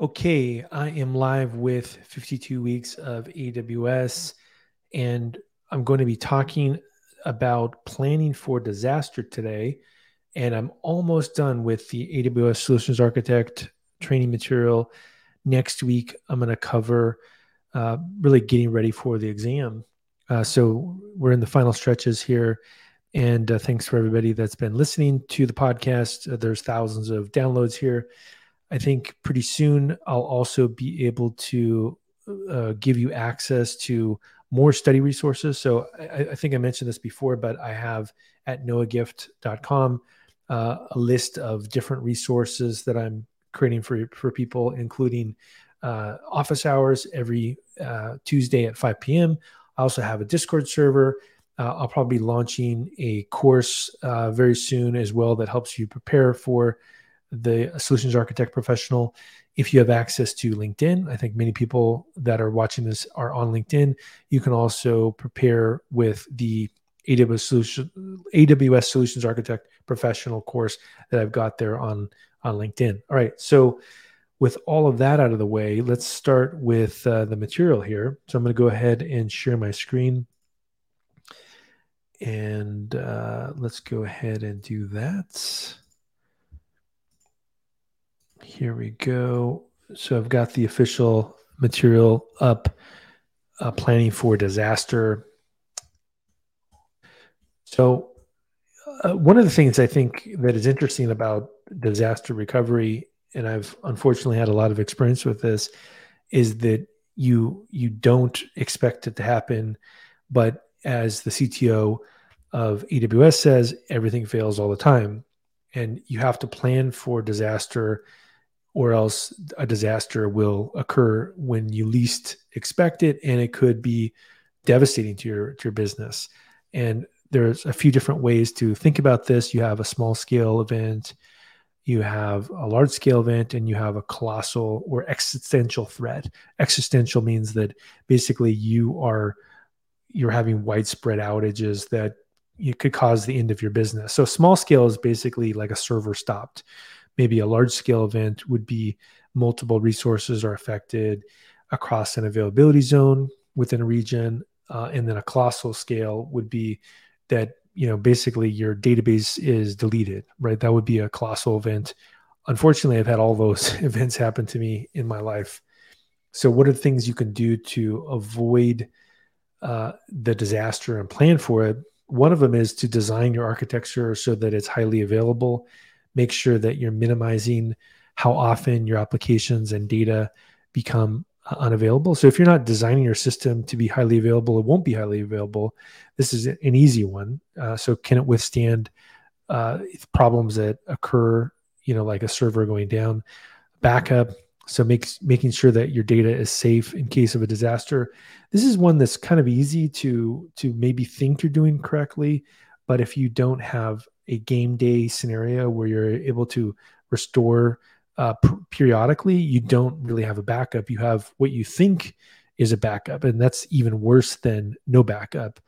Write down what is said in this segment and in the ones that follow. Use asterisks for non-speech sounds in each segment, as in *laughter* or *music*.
Okay, I am live with 52 weeks of AWS, and I'm going to be talking about planning for disaster today. And I'm almost done with the AWS Solutions Architect training material. Next week, I'm going to cover uh, really getting ready for the exam. Uh, so we're in the final stretches here. And uh, thanks for everybody that's been listening to the podcast. Uh, there's thousands of downloads here. I think pretty soon I'll also be able to uh, give you access to more study resources. So I, I, think I mentioned this before, but I have at noahgift.com uh, a list of different resources that I'm creating for for people, including uh, office hours every uh, Tuesday at 5 p.m. I also have a Discord server. Uh, I'll probably be launching a course uh, very soon as well that helps you prepare for the solutions architect professional. If you have access to LinkedIn, I think many people that are watching this are on LinkedIn. You can also prepare with the AWS, Solution, AWS Solutions Architect professional course that I've got there on, on LinkedIn. All right. So, with all of that out of the way, let's start with uh, the material here. So, I'm going to go ahead and share my screen. And uh, let's go ahead and do that. Here we go. So I've got the official material up, uh, planning for disaster. So, uh, one of the things I think that is interesting about disaster recovery, and I've unfortunately had a lot of experience with this, is that you you don't expect it to happen, but as the CTO of AWS says, everything fails all the time, and you have to plan for disaster or else a disaster will occur when you least expect it and it could be devastating to your to your business. And there's a few different ways to think about this. You have a small scale event you have a large scale event and you have a colossal or existential threat. Existential means that basically you are you're having widespread outages that you could cause the end of your business. So small scale is basically like a server stopped maybe a large scale event would be multiple resources are affected across an availability zone within a region uh, and then a colossal scale would be that you know basically your database is deleted right? That would be a colossal event. Unfortunately i've had all those *laughs* events happen to me in my life. So what are the things you can do to avoid uh, the disaster and plan for it? One of them is to design your architecture so that it's highly available make sure that you're minimizing how often your applications and data become uh, unavailable. So if you're not designing your system to be highly available, it won't be highly available. This is an easy one. Uh, so can it withstand uh, problems that occur? You know, like a server going down, backup. So makes making sure that your data is safe in case of a disaster. This is one that's kind of easy to to maybe think you're doing correctly, but if you don't have a game day scenario where you're able to restore uh, p- periodically, you don't really have a backup. You have what you think is a backup, and that's even worse than no backup.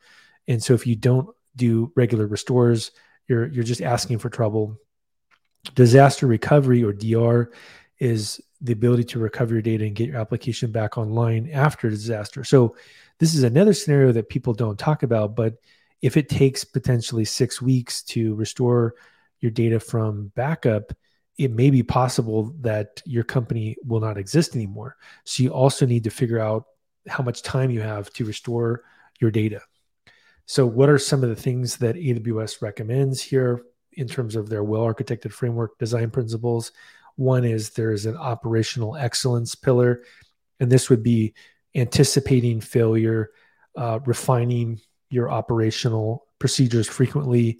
And so, if you don't do regular restores, you're you're just asking for trouble. Disaster recovery or DR is the ability to recover your data and get your application back online after disaster. So, this is another scenario that people don't talk about, but if it takes potentially six weeks to restore your data from backup, it may be possible that your company will not exist anymore. So you also need to figure out how much time you have to restore your data. So, what are some of the things that AWS recommends here in terms of their well architected framework design principles? One is there's an operational excellence pillar, and this would be anticipating failure, uh, refining your operational procedures frequently.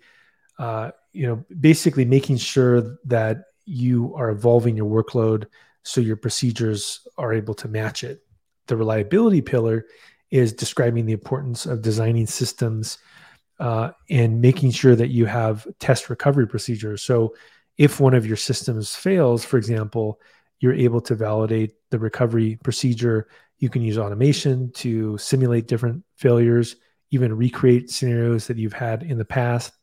Uh, you know, basically making sure that you are evolving your workload so your procedures are able to match it. The reliability pillar is describing the importance of designing systems uh, and making sure that you have test recovery procedures. So, if one of your systems fails, for example, you're able to validate the recovery procedure. You can use automation to simulate different failures even recreate scenarios that you've had in the past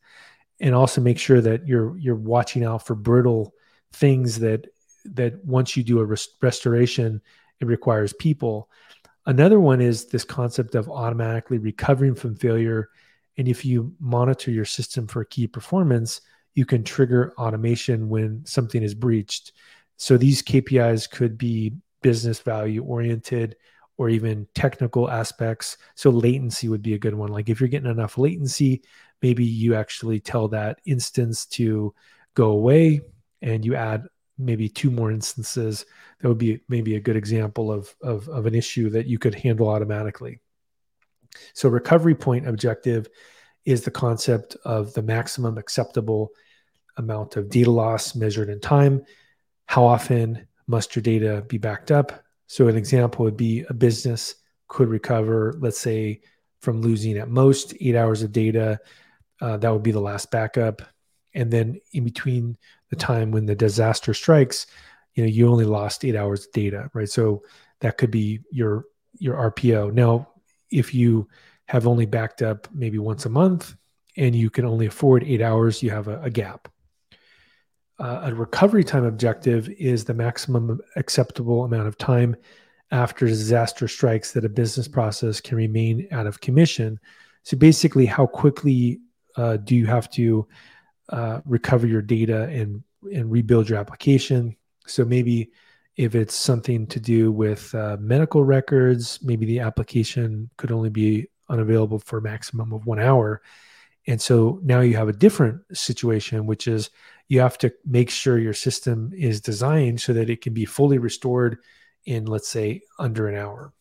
and also make sure that you're you're watching out for brittle things that that once you do a rest- restoration, it requires people. Another one is this concept of automatically recovering from failure. And if you monitor your system for key performance, you can trigger automation when something is breached. So these KPIs could be business value oriented or even technical aspects. So latency would be a good one. Like if you're getting enough latency, maybe you actually tell that instance to go away and you add maybe two more instances that would be maybe a good example of, of, of an issue that you could handle automatically so recovery point objective is the concept of the maximum acceptable amount of data loss measured in time how often must your data be backed up so an example would be a business could recover let's say from losing at most eight hours of data uh, that would be the last backup. And then in between the time when the disaster strikes you know you only lost eight hours of data right? So that could be your your rpo now if you have only backed up maybe once a month and you can only afford eight hours you have a, a gap uh, a recovery time objective is the maximum acceptable amount of time after disaster strikes that a business process can remain out of commission so basically how quickly uh, do you have to uh, recover your data and and rebuild your application. So maybe if it's something to do with uh, medical records, maybe the application could only be unavailable for a maximum of one hour. And so now you have a different situation, which is you have to make sure your system is designed so that it can be fully restored in, let's say, under an hour.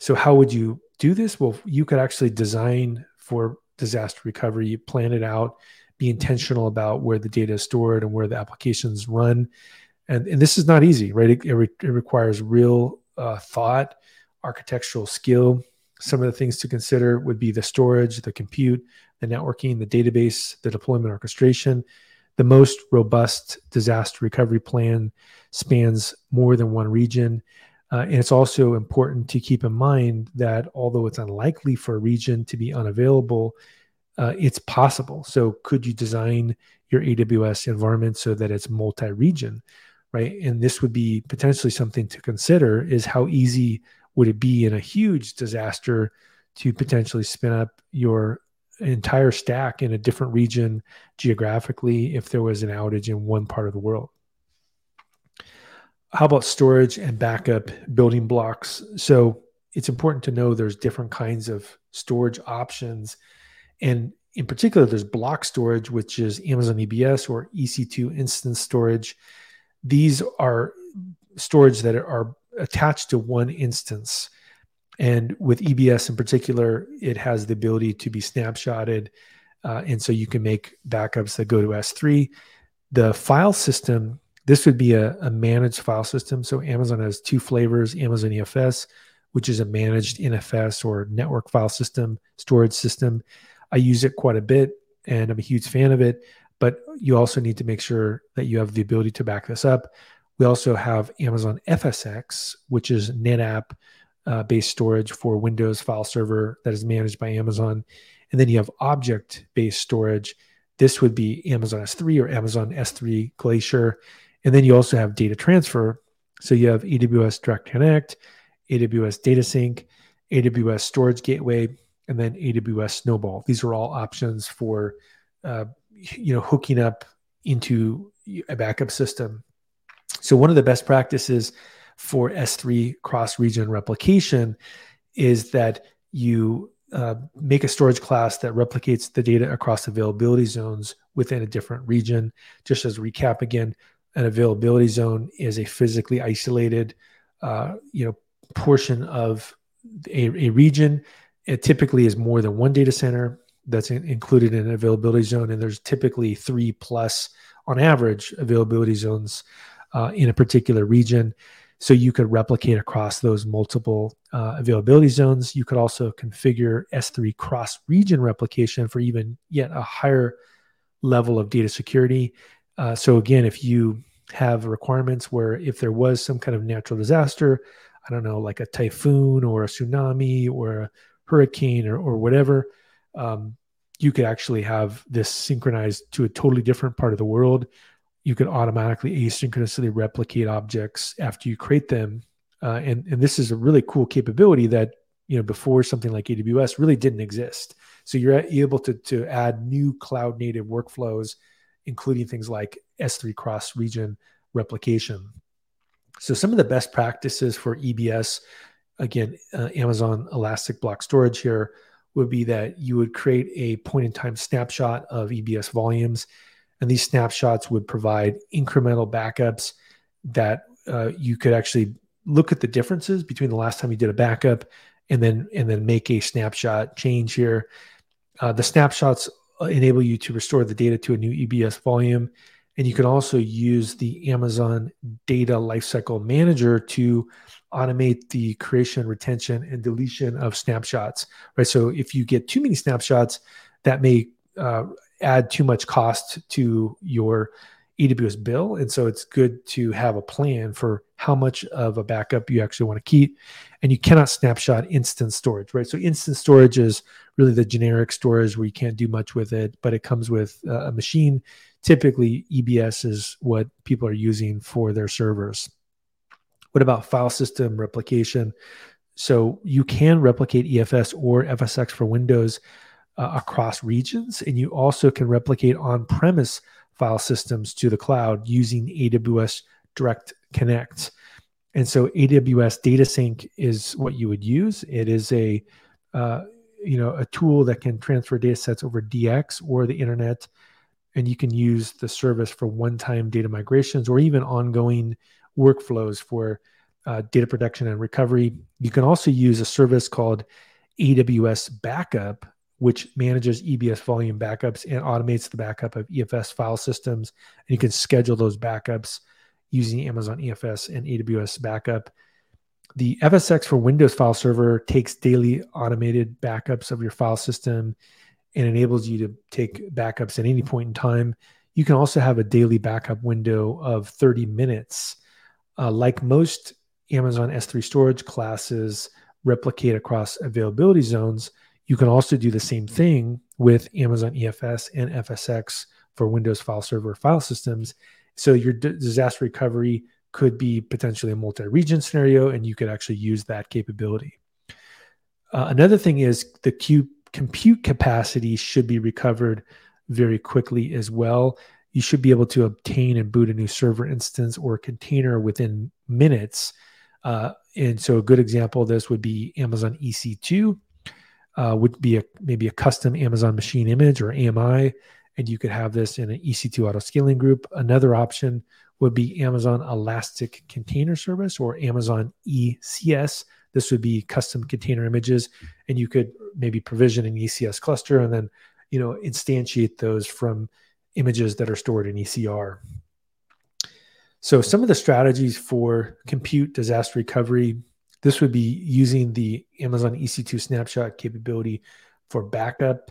So, how would you do this? Well, you could actually design for disaster recovery, you plan it out, be intentional about where the data is stored and where the applications run. And, and this is not easy, right? It, it, re, it requires real uh, thought, architectural skill. Some of the things to consider would be the storage, the compute, the networking, the database, the deployment orchestration. The most robust disaster recovery plan spans more than one region. Uh, and it's also important to keep in mind that although it's unlikely for a region to be unavailable, uh, it's possible. So, could you design your AWS environment so that it's multi-region, right? And this would be potentially something to consider: is how easy would it be in a huge disaster to potentially spin up your entire stack in a different region geographically if there was an outage in one part of the world? How about storage and backup building blocks? So it's important to know there's different kinds of storage options and in particular, there's block storage, which is Amazon EBS or EC2 instance storage. These are storage that are attached to one instance. And with EBS in particular, it has the ability to be snapshotted. Uh, and so you can make backups that go to S3. The file system, this would be a, a managed file system. So Amazon has two flavors Amazon EFS, which is a managed NFS or network file system storage system. I use it quite a bit and I'm a huge fan of it. But you also need to make sure that you have the ability to back this up. We also have Amazon FSx, which is NetApp uh, based storage for Windows file server that is managed by Amazon. And then you have object based storage. This would be Amazon S3 or Amazon S3 Glacier. And then you also have data transfer. So you have AWS Direct Connect, AWS DataSync, AWS Storage Gateway, and then AWS Snowball. These are all options for uh, you know hooking up into a backup system. So one of the best practices for S3 cross region replication is that you uh, make a storage class that replicates the data across availability zones within a different region. Just as recap again, an availability zone is a physically isolated, uh, you know, portion of a, a region it typically is more than one data center that's in, included in an availability zone, and there's typically three plus, on average, availability zones uh, in a particular region. So you could replicate across those multiple uh, availability zones. You could also configure S3 cross region replication for even yet a higher level of data security. Uh, so again, if you have requirements where if there was some kind of natural disaster, I don't know, like a typhoon or a tsunami or a hurricane or, or whatever, um, you could actually have this synchronized to a totally different part of the world you can automatically asynchronously replicate objects after you create them. Uh, and, and this is a really cool capability that you know before something like AWS really didn't exist. So you're able to, to add new cloud native workflows, including things like S3 cross region replication. So some of the best practices for EBS, again, uh, Amazon Elastic Block Storage here, would be that you would create a point in time snapshot of EBS volumes. And these snapshots would provide incremental backups that uh, you could actually look at the differences between the last time you did a backup and then and then make a snapshot change here. Uh, the snapshots enable you to restore the data to a new EBS volume, and you can also use the Amazon Data Lifecycle Manager to automate the creation, retention, and deletion of snapshots. Right. So if you get too many snapshots, that may uh, add too much cost to your AWS bill. And so it's good to have a plan for how much of a backup you actually want to keep. And you cannot snapshot instance storage, right? So instance storage is really the generic storage where you can't do much with it, but it comes with a machine. Typically, EBS is what people are using for their servers. What about file system replication? So you can replicate EFS or FSX for Windows uh, across regions, and you also can replicate on premise file systems to the cloud using AWS Direct Connect. And so AWS DataSync is what you would use. It is a uh, you know a tool that can transfer data sets over DX or the internet, and you can use the service for one-time data migrations or even ongoing workflows for uh, data protection and recovery. You can also use a service called AWS Backup, which manages EBS volume backups and automates the backup of EFS file systems. And you can schedule those backups using Amazon EFS and AWS backup. The FSX for Windows file server takes daily automated backups of your file system and enables you to take backups at any point in time. You can also have a daily backup window of 30 minutes. Uh, like most Amazon S3 storage classes replicate across availability zones, you can also do the same thing with Amazon EFS and FSX for Windows file server file systems. So your d- disaster recovery could be potentially a multi-region scenario, and you could actually use that capability. Uh, another thing is the compute capacity should be recovered very quickly as well. You should be able to obtain and boot a new server instance or container within minutes. Uh, and so a good example of this would be Amazon EC2 uh, would be a maybe a custom Amazon machine image or AMI, and you could have this in an EC2 auto scaling group. Another option would be Amazon Elastic Container Service or Amazon ECS. This would be custom container images, and you could maybe provision an ECS cluster and then you know instantiate those from images that are stored in ECR. So some of the strategies for compute disaster recovery this would be using the Amazon EC2 snapshot capability for backup.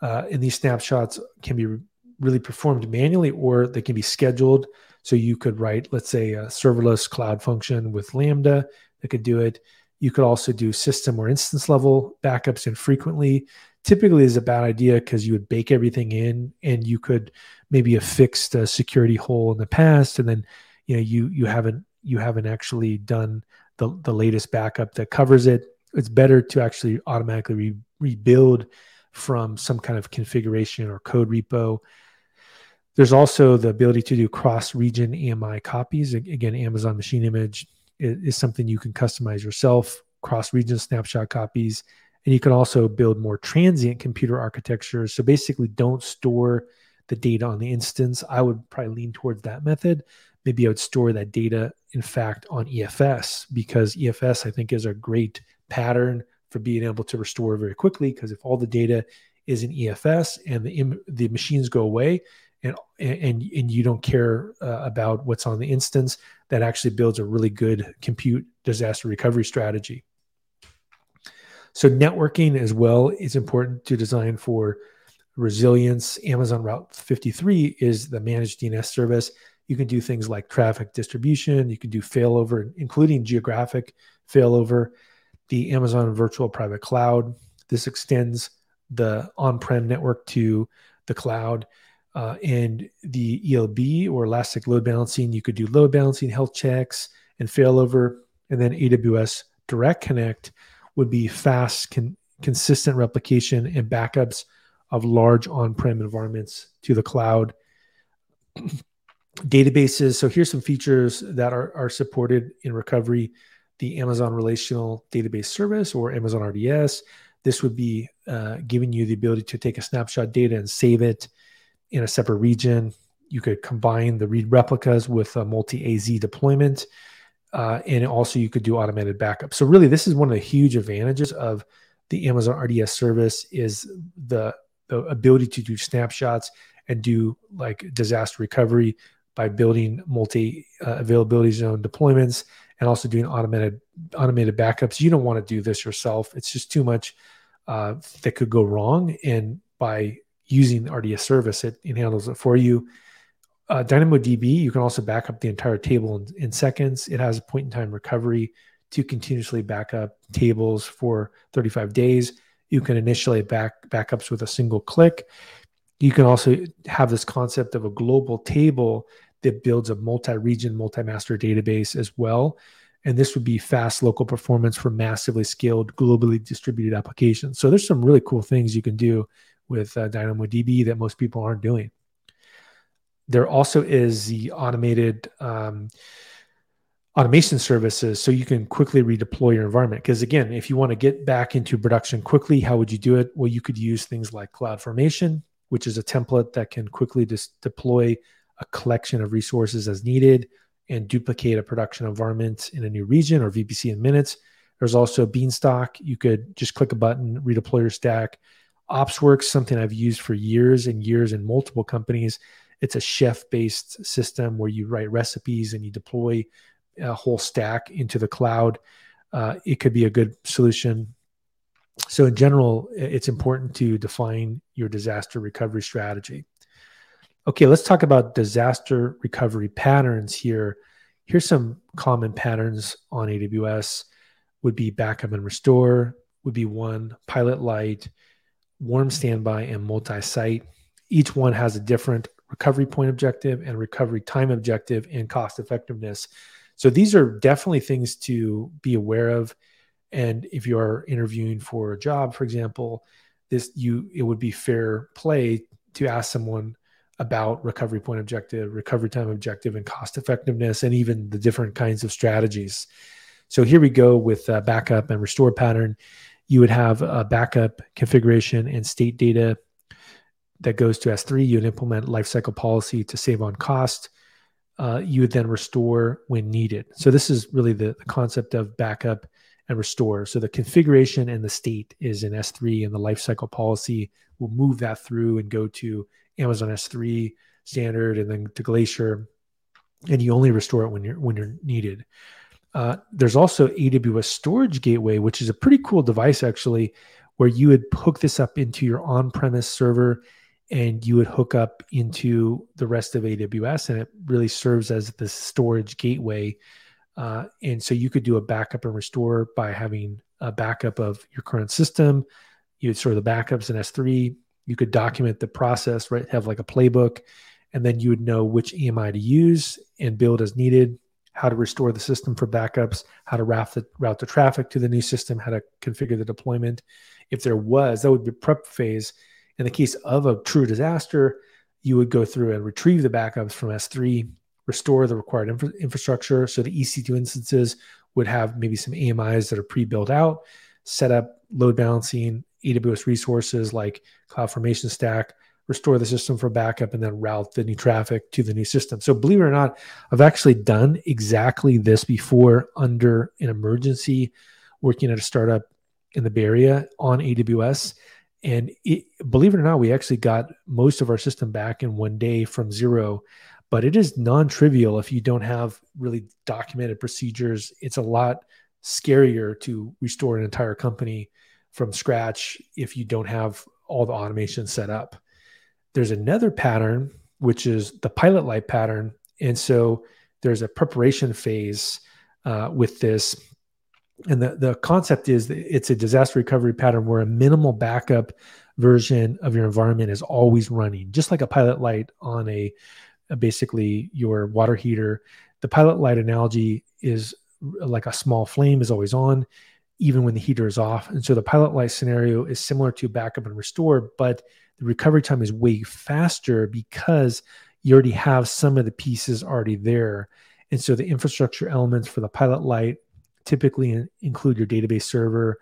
Uh, and these snapshots can be re- really performed manually or they can be scheduled. So you could write, let's say, a serverless cloud function with Lambda that could do it. You could also do system or instance level backups infrequently. Typically, is a bad idea because you would bake everything in, and you could maybe have fixed a security hole in the past, and then you know you you haven't you haven't actually done the, the latest backup that covers it. It's better to actually automatically re- rebuild from some kind of configuration or code repo. There's also the ability to do cross region AMI copies. Again, Amazon Machine Image is, something you can customize yourself, cross region snapshot copies. And you can also build more transient computer architectures. So basically, don't store the data on the instance. I would probably lean towards that method maybe I would store that data, in fact, on EFS because EFS, I think, is a great pattern for being able to restore very quickly. Because if all the data is in EFS and the the machines go away, and and and you don't care uh, about what's on the instance, that actually builds a really good compute disaster recovery strategy. So networking as well is important to design for resilience. Amazon Route 53 is the managed DNS service you can do things like traffic distribution. You can do failover, including geographic failover. The Amazon Virtual Private Cloud. This extends the on-prem network to the cloud. Uh, and the ELB or Elastic Load Balancing, you could do load balancing, health checks, and failover. And then AWS Direct Connect would be fast, con- consistent replication and backups of large on-prem environments to the cloud. *clears throat* Databases. So here's some features that are, are supported in recovery. The Amazon Relational Database Service or Amazon RDS. This would be uh, giving you the ability to take a snapshot data and save it in a separate region. You could combine the read replicas with a multi AZ deployment. Uh, and also, you could do automated backup. So, really, this is one of the huge advantages of the Amazon RDS service is the, the ability to do snapshots and do like disaster recovery by building multi uh, availability zone deployments and also doing automated automated backups. You don't want to do this yourself. It's just too much uh, that could go wrong. And by using RDS service, it, it handles it for you. Uh, DynamoDB, you can also back up the entire table in, in seconds. It has a point in time recovery to continuously back up tables for 35 days. You can initiate back backups with a single click. You can also have this concept of a global table that builds a multi-region, multi-master database as well. And this would be fast local performance for massively scaled, globally distributed applications. So there's some really cool things you can do with uh, DynamoDB that most people aren't doing. There also is the automated um, automation services so you can quickly redeploy your environment. Because again, if you want to get back into production quickly, how would you do it? Well, you could use things like CloudFormation, which is a template that can quickly just deploy a collection of resources as needed and duplicate a production environment in a new region or VPC in minutes. There's also Beanstalk. You could just click a button, redeploy your stack. OpsWorks, something I've used for years and years in multiple companies. It's a chef based system where you write recipes and you deploy a whole stack into the cloud. Uh, it could be a good solution. So, in general, it's important to define your disaster recovery strategy. Okay, let's talk about disaster recovery patterns here. Here's some common patterns on AWS would be backup and restore, would be one, pilot light, warm standby, and multi-site. Each one has a different recovery point objective and recovery time objective and cost effectiveness. So these are definitely things to be aware of. And if you are interviewing for a job, for example, this you it would be fair play to ask someone about recovery point objective, recovery time objective, and cost effectiveness, and even the different kinds of strategies. So here we go with backup and restore pattern. You would have a backup configuration and state data that goes to S3. You would implement lifecycle policy to save on cost. Uh, you would then restore when needed. So this is really the, the concept of backup and restore. So the configuration and the state is in S3, and the lifecycle policy will move that through and go to Amazon S3 standard and then to Glacier, and you only restore it when you're when you're needed. Uh, there's also AWS Storage Gateway, which is a pretty cool device actually, where you would hook this up into your on-premise server and you would hook up into the rest of AWS, and it really serves as the storage gateway. Uh, and so you could do a backup and restore by having a backup of your current system. You would store the backups in S3, you could document the process, right? Have like a playbook, and then you would know which AMI to use and build as needed, how to restore the system for backups, how to route the, route the traffic to the new system, how to configure the deployment. If there was, that would be prep phase. In the case of a true disaster, you would go through and retrieve the backups from S3, restore the required infra- infrastructure. So the EC2 instances would have maybe some AMIs that are pre-built out, set up load balancing, AWS resources like CloudFormation Stack, restore the system for backup, and then route the new traffic to the new system. So, believe it or not, I've actually done exactly this before under an emergency working at a startup in the Bay Area on AWS. And it, believe it or not, we actually got most of our system back in one day from zero. But it is non trivial if you don't have really documented procedures. It's a lot scarier to restore an entire company from scratch if you don't have all the automation set up. There's another pattern, which is the pilot light pattern. And so there's a preparation phase uh, with this. And the, the concept is it's a disaster recovery pattern where a minimal backup version of your environment is always running, just like a pilot light on a Uh, basically your water heater. The pilot light analogy is uh, like a small flame is always on, even when the heater is off. And so the pilot light scenario is similar to backup and restore, but the recovery time is way faster because you already have some of the pieces already there. And so the infrastructure elements for the pilot light typically include your database server.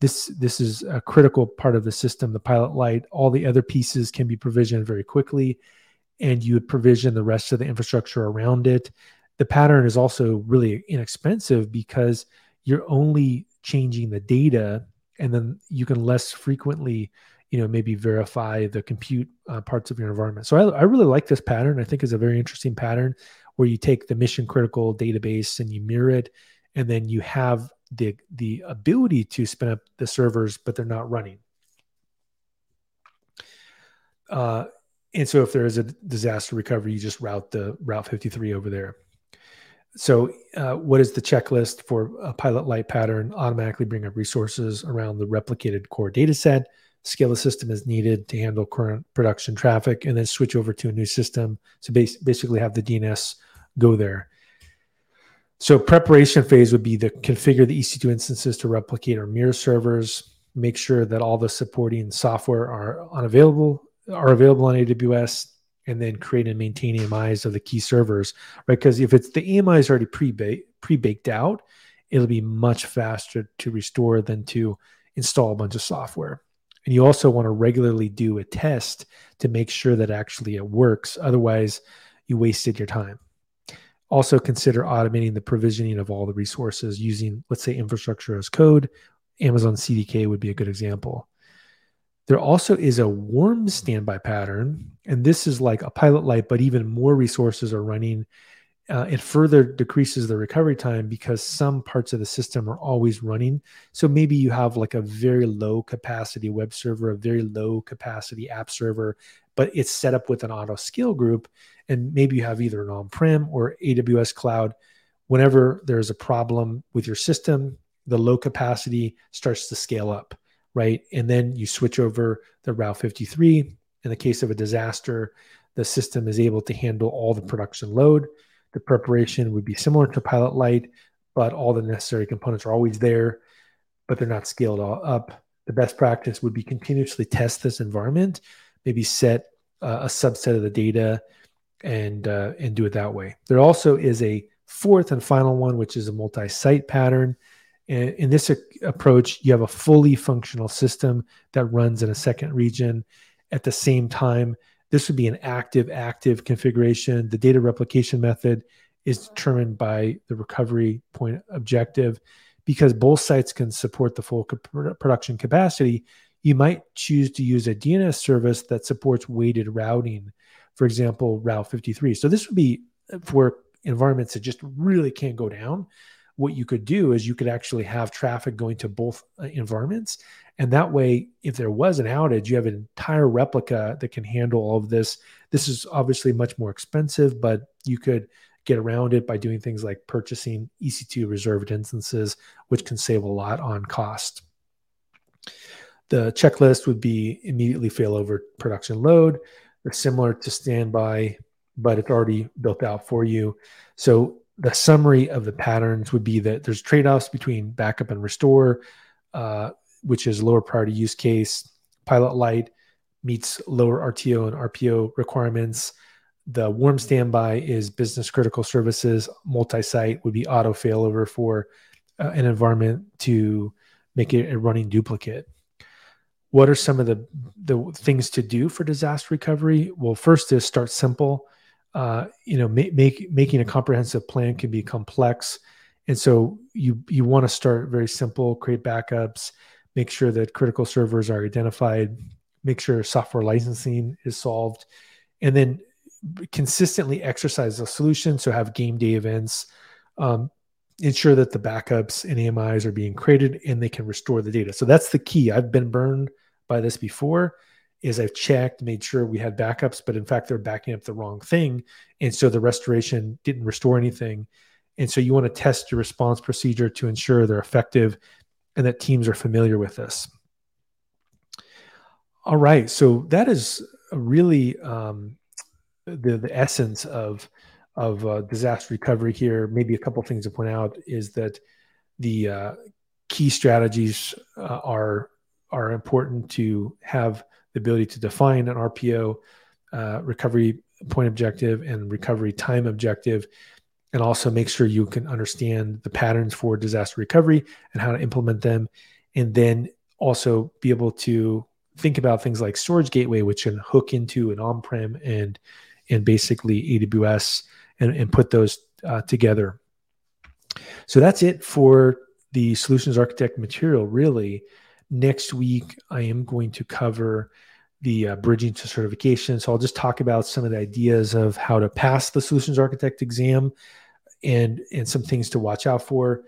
This this is a critical part of the system. The pilot light, all the other pieces can be provisioned very quickly, and you would provision the rest of the infrastructure around it. The pattern is also really inexpensive because you're only changing the data, and then you can less frequently you know maybe verify the compute uh, parts of your environment. So I, I really like this pattern. I think is a very interesting pattern where you take the mission critical database and you mirror it and then you have the the ability to spin up the servers but they're not running. Uh, and so if there is a disaster recovery you just route the route 53 over there so uh, what is the checklist for a pilot light pattern automatically bring up resources around the replicated core data set scale the system as needed to handle current production traffic, and then switch over to a new system. So basically, have the DNS go there. So preparation phase would be to configure the EC2 instances to replicate or mirror servers. Make sure that all the supporting software are unavailable are available on AWS, and then create and maintain AMIs of the key servers. Right, because if it's the AMI is already pre baked out, it'll be much faster to restore than to install a bunch of software. And you also want to regularly do a test to make sure that actually it works. Otherwise, you wasted your time. Also, consider automating the provisioning of all the resources using, let's say, infrastructure as code. Amazon CDK would be a good example. There also is a warm standby pattern, and this is like a pilot light, but even more resources are running uh, it further decreases the recovery time because some parts of the system are always running. So maybe you have like a very low capacity web server, a very low capacity app server, but it's set up with an auto scale group. And maybe you have either an on prem or AWS cloud. Whenever there's a problem with your system, the low capacity starts to scale up, right? And then you switch over the Route 53. In the case of a disaster, the system is able to handle all the production load the preparation would be similar to Pilot Light, but all the necessary components are always there, but they're not scaled all up. The best practice would be continuously test this environment, maybe set uh, a subset of the data and uh, and do it that way. There also is a fourth and final one, which is a multi-site pattern. And in this approach, you have a fully functional system that runs in a second region at the same time this would be an active active configuration. The data replication method is determined by the recovery point objective. Because both sites can support the full production capacity, you might choose to use a DNS service that supports weighted routing, for example, Route 53. So this would be for environments that just really can't go down. What you could do is you could actually have traffic going to both uh, environments and that way, if there was an outage, you have an entire replica that can handle all of this. This is obviously much more expensive, but you could get around it by doing things like purchasing EC2 reserved instances, which can save a lot on cost. The checklist would be immediately failover production load. They're similar to standby, but it's already built out for you. So the summary of the patterns would be that there's trade-offs between backup and restore. Uh, which is lower priority use case. Pilot Light meets lower RTO and RPO requirements. The warm standby is business critical services. Multi site would be auto failover for uh, an environment to make it a running duplicate. What are some of the, the things to do for disaster recovery? Well, first is start simple. Uh, you know, make, make making a comprehensive plan can be complex, and so you you want to start very simple. Create backups make sure that critical servers are identified, make sure software licensing is solved, and then consistently exercise the solution. So have game day events, um, ensure that the backups and AMIs are being created and they can restore the data. So that's the key. I've been burned by this before. Is I've checked, made sure we had backups, but in fact they're backing up the wrong thing, and so the restoration didn't restore anything. And so you want to test your response procedure to ensure they're effective and that teams are familiar with this. All right. So that is really um, the the essence of of uh, disaster recovery here. Maybe a couple things to point out is that the uh, key strategies uh, are are important to have the ability to define an RPO, uh, recovery point objective, and recovery time objective, and also make sure you can understand the patterns for disaster recovery and how to implement them, and then also be able to think about things like storage gateway, which can hook into an on-prem and and basically AWS and, and put those uh, together. So that's it for the solutions architect material. Really, next week I am going to cover the uh, bridging to certification. So I'll just talk about some of the ideas of how to pass the solutions architect exam and and some things to watch out for.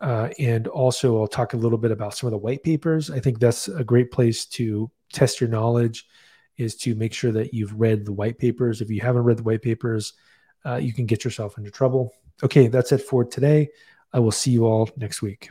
Uh, and also, I'll talk a little bit about some of the white papers. I think that's a great place to test your knowledge, is to make sure that you've read the white papers. If you haven't read the white papers, uh, you can get yourself into trouble. Okay, that's it for today. I will see you all next week.